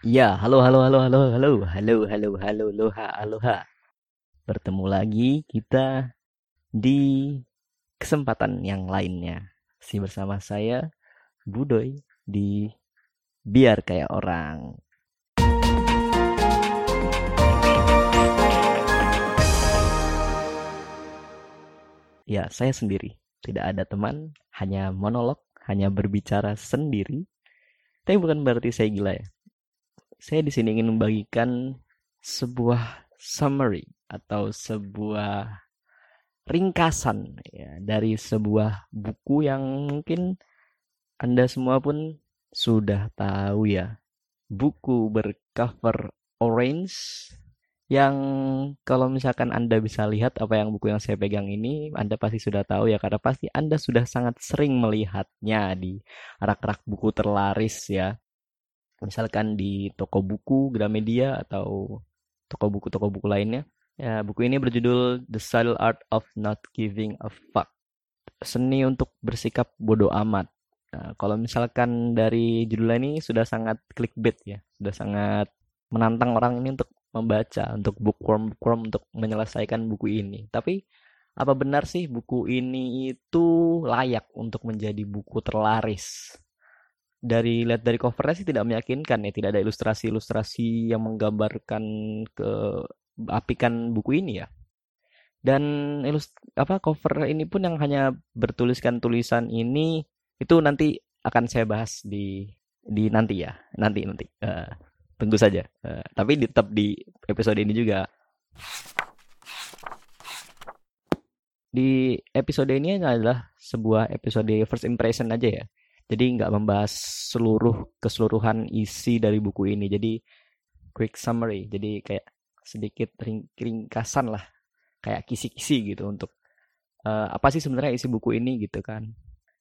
Ya, halo, halo, halo, halo, halo, halo, halo, halo, loha, aloha. Bertemu lagi kita di kesempatan yang lainnya. Si bersama saya, Budoy, di Biar Kayak Orang. Ya, saya sendiri. Tidak ada teman, hanya monolog, hanya berbicara sendiri. Tapi bukan berarti saya gila ya saya di sini ingin membagikan sebuah summary atau sebuah ringkasan ya dari sebuah buku yang mungkin Anda semua pun sudah tahu ya. Buku bercover orange yang kalau misalkan Anda bisa lihat apa yang buku yang saya pegang ini, Anda pasti sudah tahu ya karena pasti Anda sudah sangat sering melihatnya di rak-rak buku terlaris ya misalkan di toko buku Gramedia atau toko buku-toko buku lainnya. Ya, buku ini berjudul The Subtle Art of Not Giving a Fuck. Seni untuk bersikap bodoh amat. Nah, kalau misalkan dari judul ini sudah sangat clickbait ya, sudah sangat menantang orang ini untuk membaca, untuk bookworm bookworm untuk menyelesaikan buku ini. Tapi apa benar sih buku ini itu layak untuk menjadi buku terlaris? Dari lihat dari covernya sih tidak meyakinkan ya tidak ada ilustrasi-ilustrasi yang menggambarkan ke apikan buku ini ya. Dan ilust apa cover ini pun yang hanya bertuliskan tulisan ini itu nanti akan saya bahas di di nanti ya nanti nanti. Uh, tunggu saja. Uh, tapi tetap di episode ini juga. Di episode ini adalah sebuah episode first impression aja ya jadi nggak membahas seluruh keseluruhan isi dari buku ini. Jadi quick summary. Jadi kayak sedikit ring ringkasan lah, kayak kisi-kisi gitu untuk uh, apa sih sebenarnya isi buku ini gitu kan.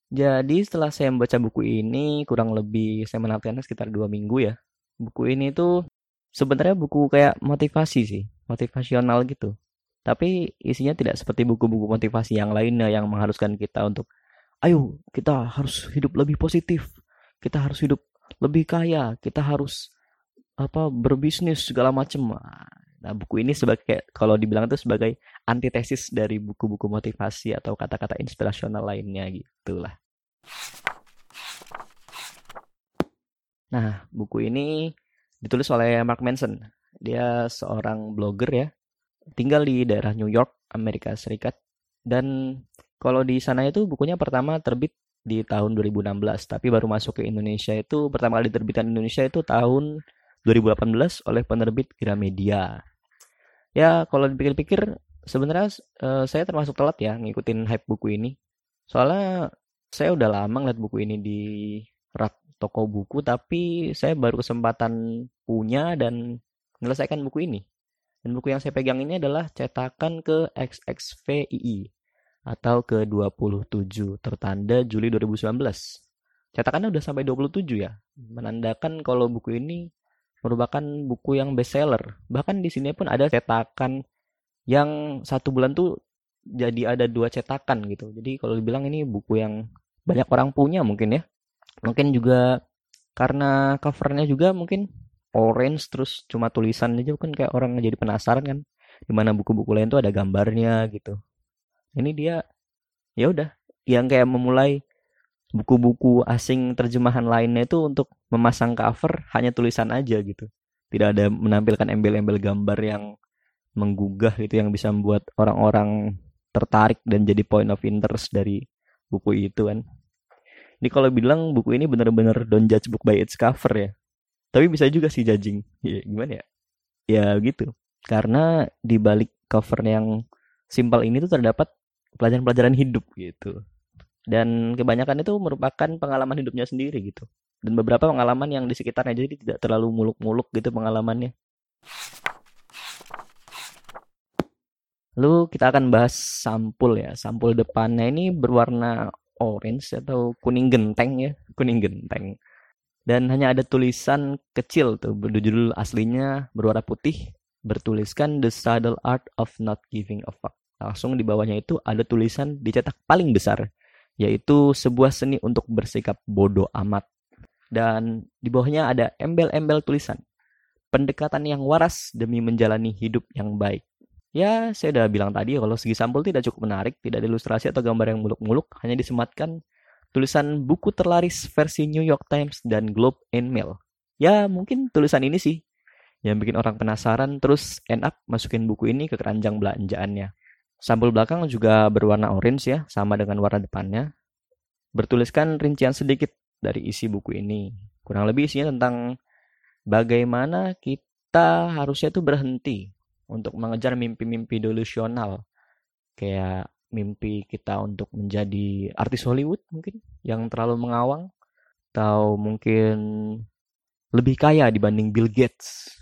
Jadi setelah saya membaca buku ini kurang lebih saya menantikannya sekitar dua minggu ya. Buku ini tuh sebenarnya buku kayak motivasi sih, motivasional gitu. Tapi isinya tidak seperti buku-buku motivasi yang lainnya yang mengharuskan kita untuk ayo kita harus hidup lebih positif. Kita harus hidup lebih kaya. Kita harus apa berbisnis segala macam nah buku ini sebagai kalau dibilang itu sebagai antitesis dari buku-buku motivasi atau kata-kata inspirasional lainnya gitulah. Nah buku ini ditulis oleh Mark Manson. Dia seorang blogger ya. Tinggal di daerah New York Amerika Serikat. Dan kalau di sana itu bukunya pertama terbit di tahun 2016, tapi baru masuk ke Indonesia itu pertama kali diterbitkan di Indonesia itu tahun 2018 oleh penerbit Gramedia. Ya, kalau dipikir-pikir sebenarnya uh, saya termasuk telat ya ngikutin hype buku ini. Soalnya saya udah lama ngeliat buku ini di rak toko buku, tapi saya baru kesempatan punya dan menyelesaikan buku ini. Dan buku yang saya pegang ini adalah cetakan ke XXVII atau ke-27 tertanda Juli 2019. Cetakannya udah sampai 27 ya. Menandakan kalau buku ini merupakan buku yang bestseller. Bahkan di sini pun ada cetakan yang satu bulan tuh jadi ada dua cetakan gitu. Jadi kalau dibilang ini buku yang banyak orang punya mungkin ya. Mungkin juga karena covernya juga mungkin orange terus cuma tulisan aja kan kayak orang jadi penasaran kan. Di mana buku-buku lain tuh ada gambarnya gitu ini dia ya udah yang kayak memulai buku-buku asing terjemahan lainnya itu untuk memasang cover hanya tulisan aja gitu. Tidak ada menampilkan embel-embel gambar yang menggugah gitu yang bisa membuat orang-orang tertarik dan jadi point of interest dari buku itu kan. Ini kalau bilang buku ini benar-benar don't judge book by its cover ya. Tapi bisa juga sih judging. Ya gimana ya? Ya gitu. Karena di balik cover yang simpel ini tuh terdapat pelajaran-pelajaran hidup gitu. Dan kebanyakan itu merupakan pengalaman hidupnya sendiri gitu. Dan beberapa pengalaman yang di sekitarnya jadi tidak terlalu muluk-muluk gitu pengalamannya. Lalu kita akan bahas sampul ya. Sampul depannya ini berwarna orange atau kuning genteng ya, kuning genteng. Dan hanya ada tulisan kecil tuh berjudul aslinya berwarna putih bertuliskan The Subtle Art of Not Giving a Fuck langsung di bawahnya itu ada tulisan dicetak paling besar yaitu sebuah seni untuk bersikap bodoh amat dan di bawahnya ada embel-embel tulisan pendekatan yang waras demi menjalani hidup yang baik. Ya, saya udah bilang tadi kalau segi sampul tidak cukup menarik, tidak ada ilustrasi atau gambar yang muluk-muluk, hanya disematkan tulisan buku terlaris versi New York Times dan Globe and Mail. Ya, mungkin tulisan ini sih yang bikin orang penasaran terus end up masukin buku ini ke keranjang belanjaannya. Sampul belakang juga berwarna orange ya, sama dengan warna depannya. Bertuliskan rincian sedikit dari isi buku ini. Kurang lebih isinya tentang bagaimana kita harusnya tuh berhenti untuk mengejar mimpi-mimpi delusional. Kayak mimpi kita untuk menjadi artis Hollywood mungkin yang terlalu mengawang atau mungkin lebih kaya dibanding Bill Gates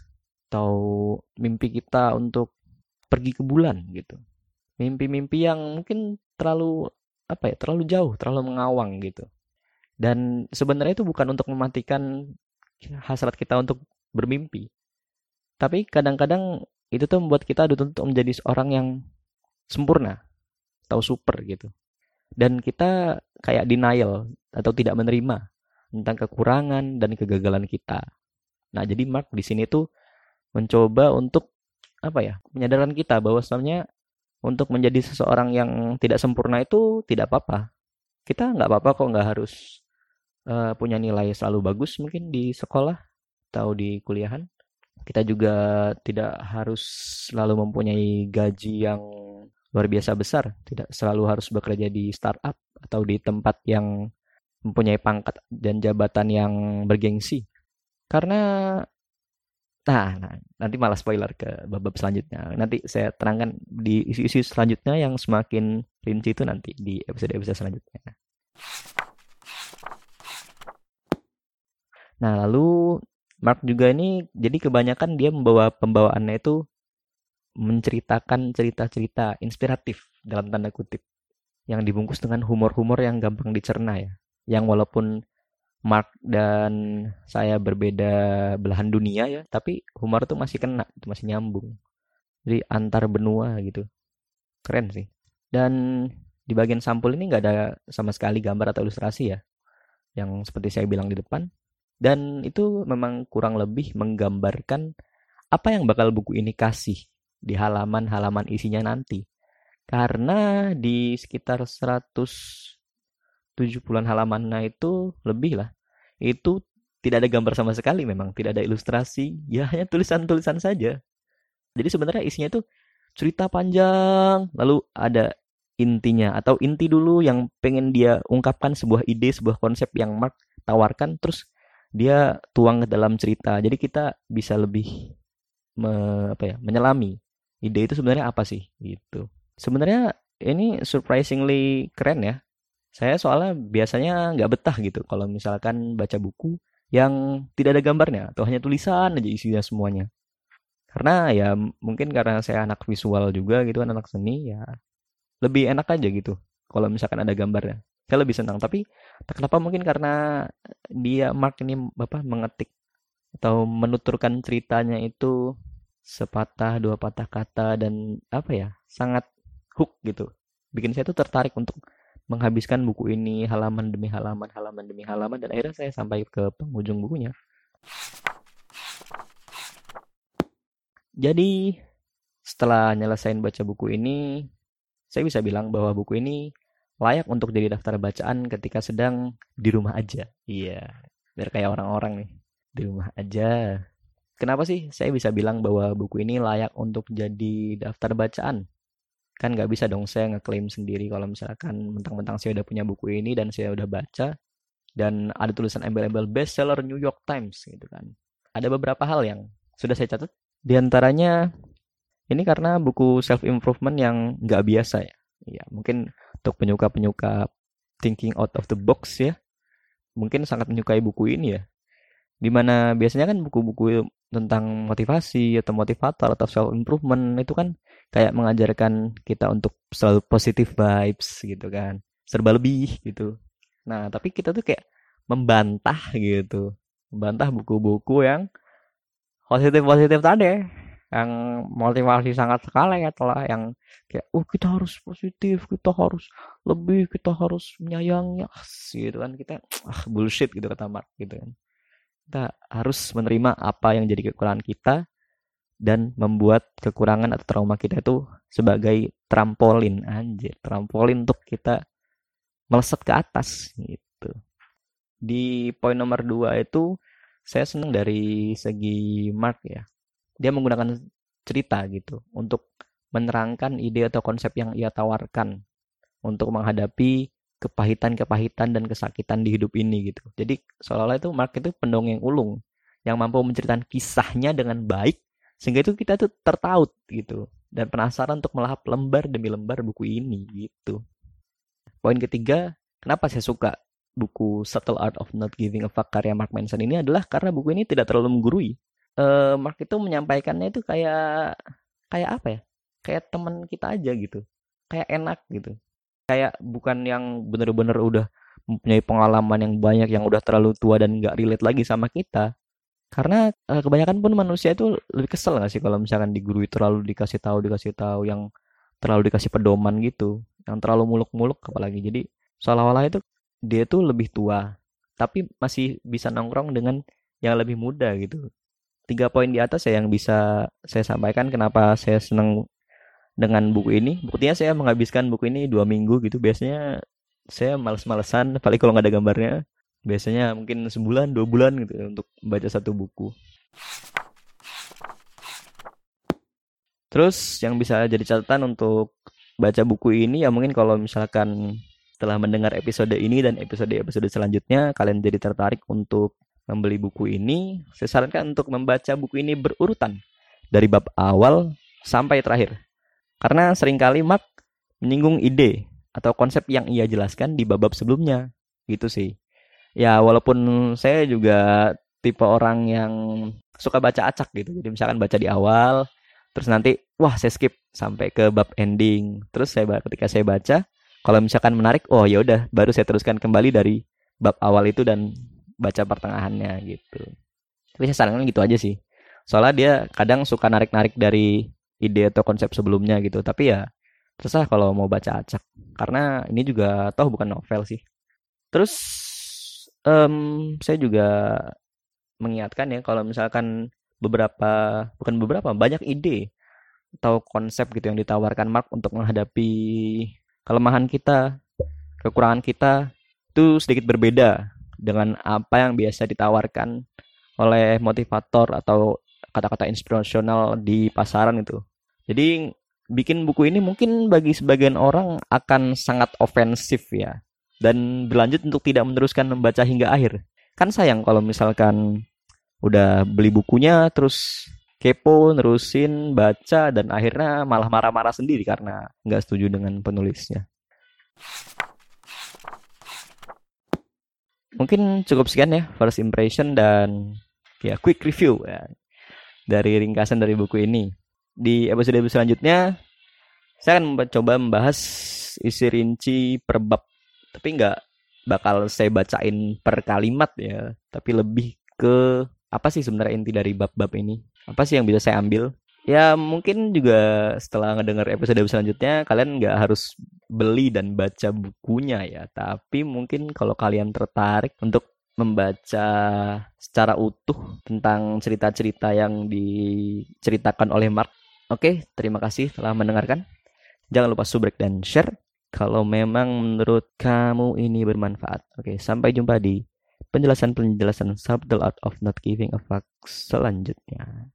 atau mimpi kita untuk pergi ke bulan gitu. Mimpi-mimpi yang mungkin terlalu apa ya, terlalu jauh, terlalu mengawang gitu. Dan sebenarnya itu bukan untuk mematikan hasrat kita untuk bermimpi. Tapi kadang-kadang itu tuh membuat kita dituntut menjadi seorang yang sempurna atau super gitu. Dan kita kayak denial atau tidak menerima tentang kekurangan dan kegagalan kita. Nah, jadi Mark di sini tuh mencoba untuk apa ya menyadarkan kita bahwa sebenarnya untuk menjadi seseorang yang tidak sempurna itu tidak apa-apa. Kita nggak apa-apa kok nggak harus uh, punya nilai selalu bagus mungkin di sekolah atau di kuliahan. Kita juga tidak harus selalu mempunyai gaji yang luar biasa besar. Tidak selalu harus bekerja di startup atau di tempat yang mempunyai pangkat dan jabatan yang bergengsi. Karena Nah, nah, nanti malah spoiler ke bab-bab selanjutnya. Nanti saya terangkan di isu-isu selanjutnya yang semakin rinci itu nanti di episode-episode selanjutnya. Nah, lalu Mark juga ini jadi kebanyakan dia membawa pembawaannya itu menceritakan cerita-cerita inspiratif dalam tanda kutip yang dibungkus dengan humor-humor yang gampang dicerna ya. Yang walaupun Mark dan saya berbeda belahan dunia ya, tapi humor tuh masih kena, itu masih nyambung. Jadi antar benua gitu. Keren sih. Dan di bagian sampul ini nggak ada sama sekali gambar atau ilustrasi ya. Yang seperti saya bilang di depan. Dan itu memang kurang lebih menggambarkan apa yang bakal buku ini kasih di halaman-halaman isinya nanti. Karena di sekitar 100 70-an halamannya itu lebih lah. Itu tidak ada gambar sama sekali memang, tidak ada ilustrasi, ya hanya tulisan-tulisan saja. Jadi sebenarnya isinya itu cerita panjang, lalu ada intinya atau inti dulu yang pengen dia ungkapkan sebuah ide, sebuah konsep yang Mark tawarkan, terus dia tuang ke dalam cerita. Jadi kita bisa lebih me, apa ya, menyelami ide itu sebenarnya apa sih gitu. Sebenarnya ini surprisingly keren ya saya soalnya biasanya nggak betah gitu kalau misalkan baca buku yang tidak ada gambarnya atau hanya tulisan aja isinya semuanya. Karena ya mungkin karena saya anak visual juga gitu kan anak seni ya lebih enak aja gitu kalau misalkan ada gambarnya. Saya lebih senang tapi kenapa mungkin karena dia Mark ini Bapak mengetik atau menuturkan ceritanya itu sepatah dua patah kata dan apa ya sangat hook gitu bikin saya tuh tertarik untuk menghabiskan buku ini halaman demi halaman, halaman demi halaman, dan akhirnya saya sampai ke penghujung bukunya. Jadi, setelah nyelesain baca buku ini, saya bisa bilang bahwa buku ini layak untuk jadi daftar bacaan ketika sedang di rumah aja. Iya, biar kayak orang-orang nih, di rumah aja. Kenapa sih saya bisa bilang bahwa buku ini layak untuk jadi daftar bacaan? Kan nggak bisa dong saya ngeklaim sendiri kalau misalkan mentang-mentang saya udah punya buku ini dan saya udah baca dan ada tulisan embel-embel bestseller New York Times gitu kan. Ada beberapa hal yang sudah saya catat. Di antaranya ini karena buku self improvement yang nggak biasa ya. Ya mungkin untuk penyuka-penyuka thinking out of the box ya. Mungkin sangat menyukai buku ini ya. Di mana biasanya kan buku-buku tentang motivasi atau motivator atau self improvement itu kan kayak mengajarkan kita untuk selalu positif vibes gitu kan. Serba lebih gitu. Nah tapi kita tuh kayak membantah gitu. Membantah buku-buku yang positif positif tadi yang motivasi sangat sekali ya telah yang kayak oh kita harus positif kita harus lebih kita harus menyayangi gitu kan kita ah bullshit gitu kata Mark gitu kan. Kita harus menerima apa yang jadi kekurangan kita dan membuat kekurangan atau trauma kita itu sebagai trampolin anjir, trampolin untuk kita melesat ke atas gitu. Di poin nomor dua itu saya senang dari segi Mark ya. Dia menggunakan cerita gitu untuk menerangkan ide atau konsep yang ia tawarkan untuk menghadapi kepahitan-kepahitan dan kesakitan di hidup ini gitu. Jadi seolah-olah itu Mark itu pendongeng ulung yang mampu menceritakan kisahnya dengan baik sehingga itu kita tuh tertaut gitu dan penasaran untuk melahap lembar demi lembar buku ini gitu. Poin ketiga, kenapa saya suka buku Subtle Art of Not Giving a Fuck karya Mark Manson ini adalah karena buku ini tidak terlalu menggurui. Uh, Mark itu menyampaikannya itu kayak kayak apa ya? Kayak teman kita aja gitu. Kayak enak gitu kayak bukan yang bener-bener udah mempunyai pengalaman yang banyak yang udah terlalu tua dan nggak relate lagi sama kita karena uh, kebanyakan pun manusia itu lebih kesel nggak sih kalau misalkan digurui terlalu dikasih tahu dikasih tahu yang terlalu dikasih pedoman gitu yang terlalu muluk-muluk apalagi jadi seolah-olah itu dia tuh lebih tua tapi masih bisa nongkrong dengan yang lebih muda gitu tiga poin di atas ya yang bisa saya sampaikan kenapa saya senang dengan buku ini. Buktinya saya menghabiskan buku ini dua minggu gitu. Biasanya saya males-malesan, paling kalau nggak ada gambarnya. Biasanya mungkin sebulan, dua bulan gitu ya, untuk baca satu buku. Terus yang bisa jadi catatan untuk baca buku ini ya mungkin kalau misalkan setelah mendengar episode ini dan episode-episode selanjutnya kalian jadi tertarik untuk membeli buku ini, saya sarankan untuk membaca buku ini berurutan dari bab awal sampai terakhir. Karena sering kali Mark menyinggung ide atau konsep yang ia jelaskan di bab-bab sebelumnya. Gitu sih. Ya walaupun saya juga tipe orang yang suka baca acak gitu. Jadi misalkan baca di awal, terus nanti wah saya skip sampai ke bab ending. Terus saya ketika saya baca, kalau misalkan menarik, oh ya udah baru saya teruskan kembali dari bab awal itu dan baca pertengahannya gitu. Tapi saya sarankan gitu aja sih. Soalnya dia kadang suka narik-narik dari ide atau konsep sebelumnya gitu tapi ya terserah kalau mau baca acak karena ini juga toh bukan novel sih terus um, saya juga mengingatkan ya kalau misalkan beberapa bukan beberapa banyak ide atau konsep gitu yang ditawarkan Mark untuk menghadapi kelemahan kita kekurangan kita itu sedikit berbeda dengan apa yang biasa ditawarkan oleh motivator atau kata-kata inspirasional di pasaran itu. Jadi bikin buku ini mungkin bagi sebagian orang akan sangat ofensif ya dan berlanjut untuk tidak meneruskan membaca hingga akhir. Kan sayang kalau misalkan udah beli bukunya terus kepo nerusin baca dan akhirnya malah marah-marah sendiri karena nggak setuju dengan penulisnya. Mungkin cukup sekian ya first impression dan ya quick review ya dari ringkasan dari buku ini. Di episode selanjutnya, saya akan mencoba membahas isi rinci per bab. Tapi nggak bakal saya bacain per kalimat ya. Tapi lebih ke apa sih sebenarnya inti dari bab-bab ini? Apa sih yang bisa saya ambil? Ya mungkin juga setelah ngedenger episode selanjutnya kalian nggak harus beli dan baca bukunya ya. Tapi mungkin kalau kalian tertarik untuk membaca secara utuh tentang cerita-cerita yang diceritakan oleh Mark. Oke, terima kasih telah mendengarkan. Jangan lupa subrek dan share kalau memang menurut kamu ini bermanfaat. Oke, sampai jumpa di penjelasan-penjelasan Subtle Art of Not Giving a Fuck selanjutnya.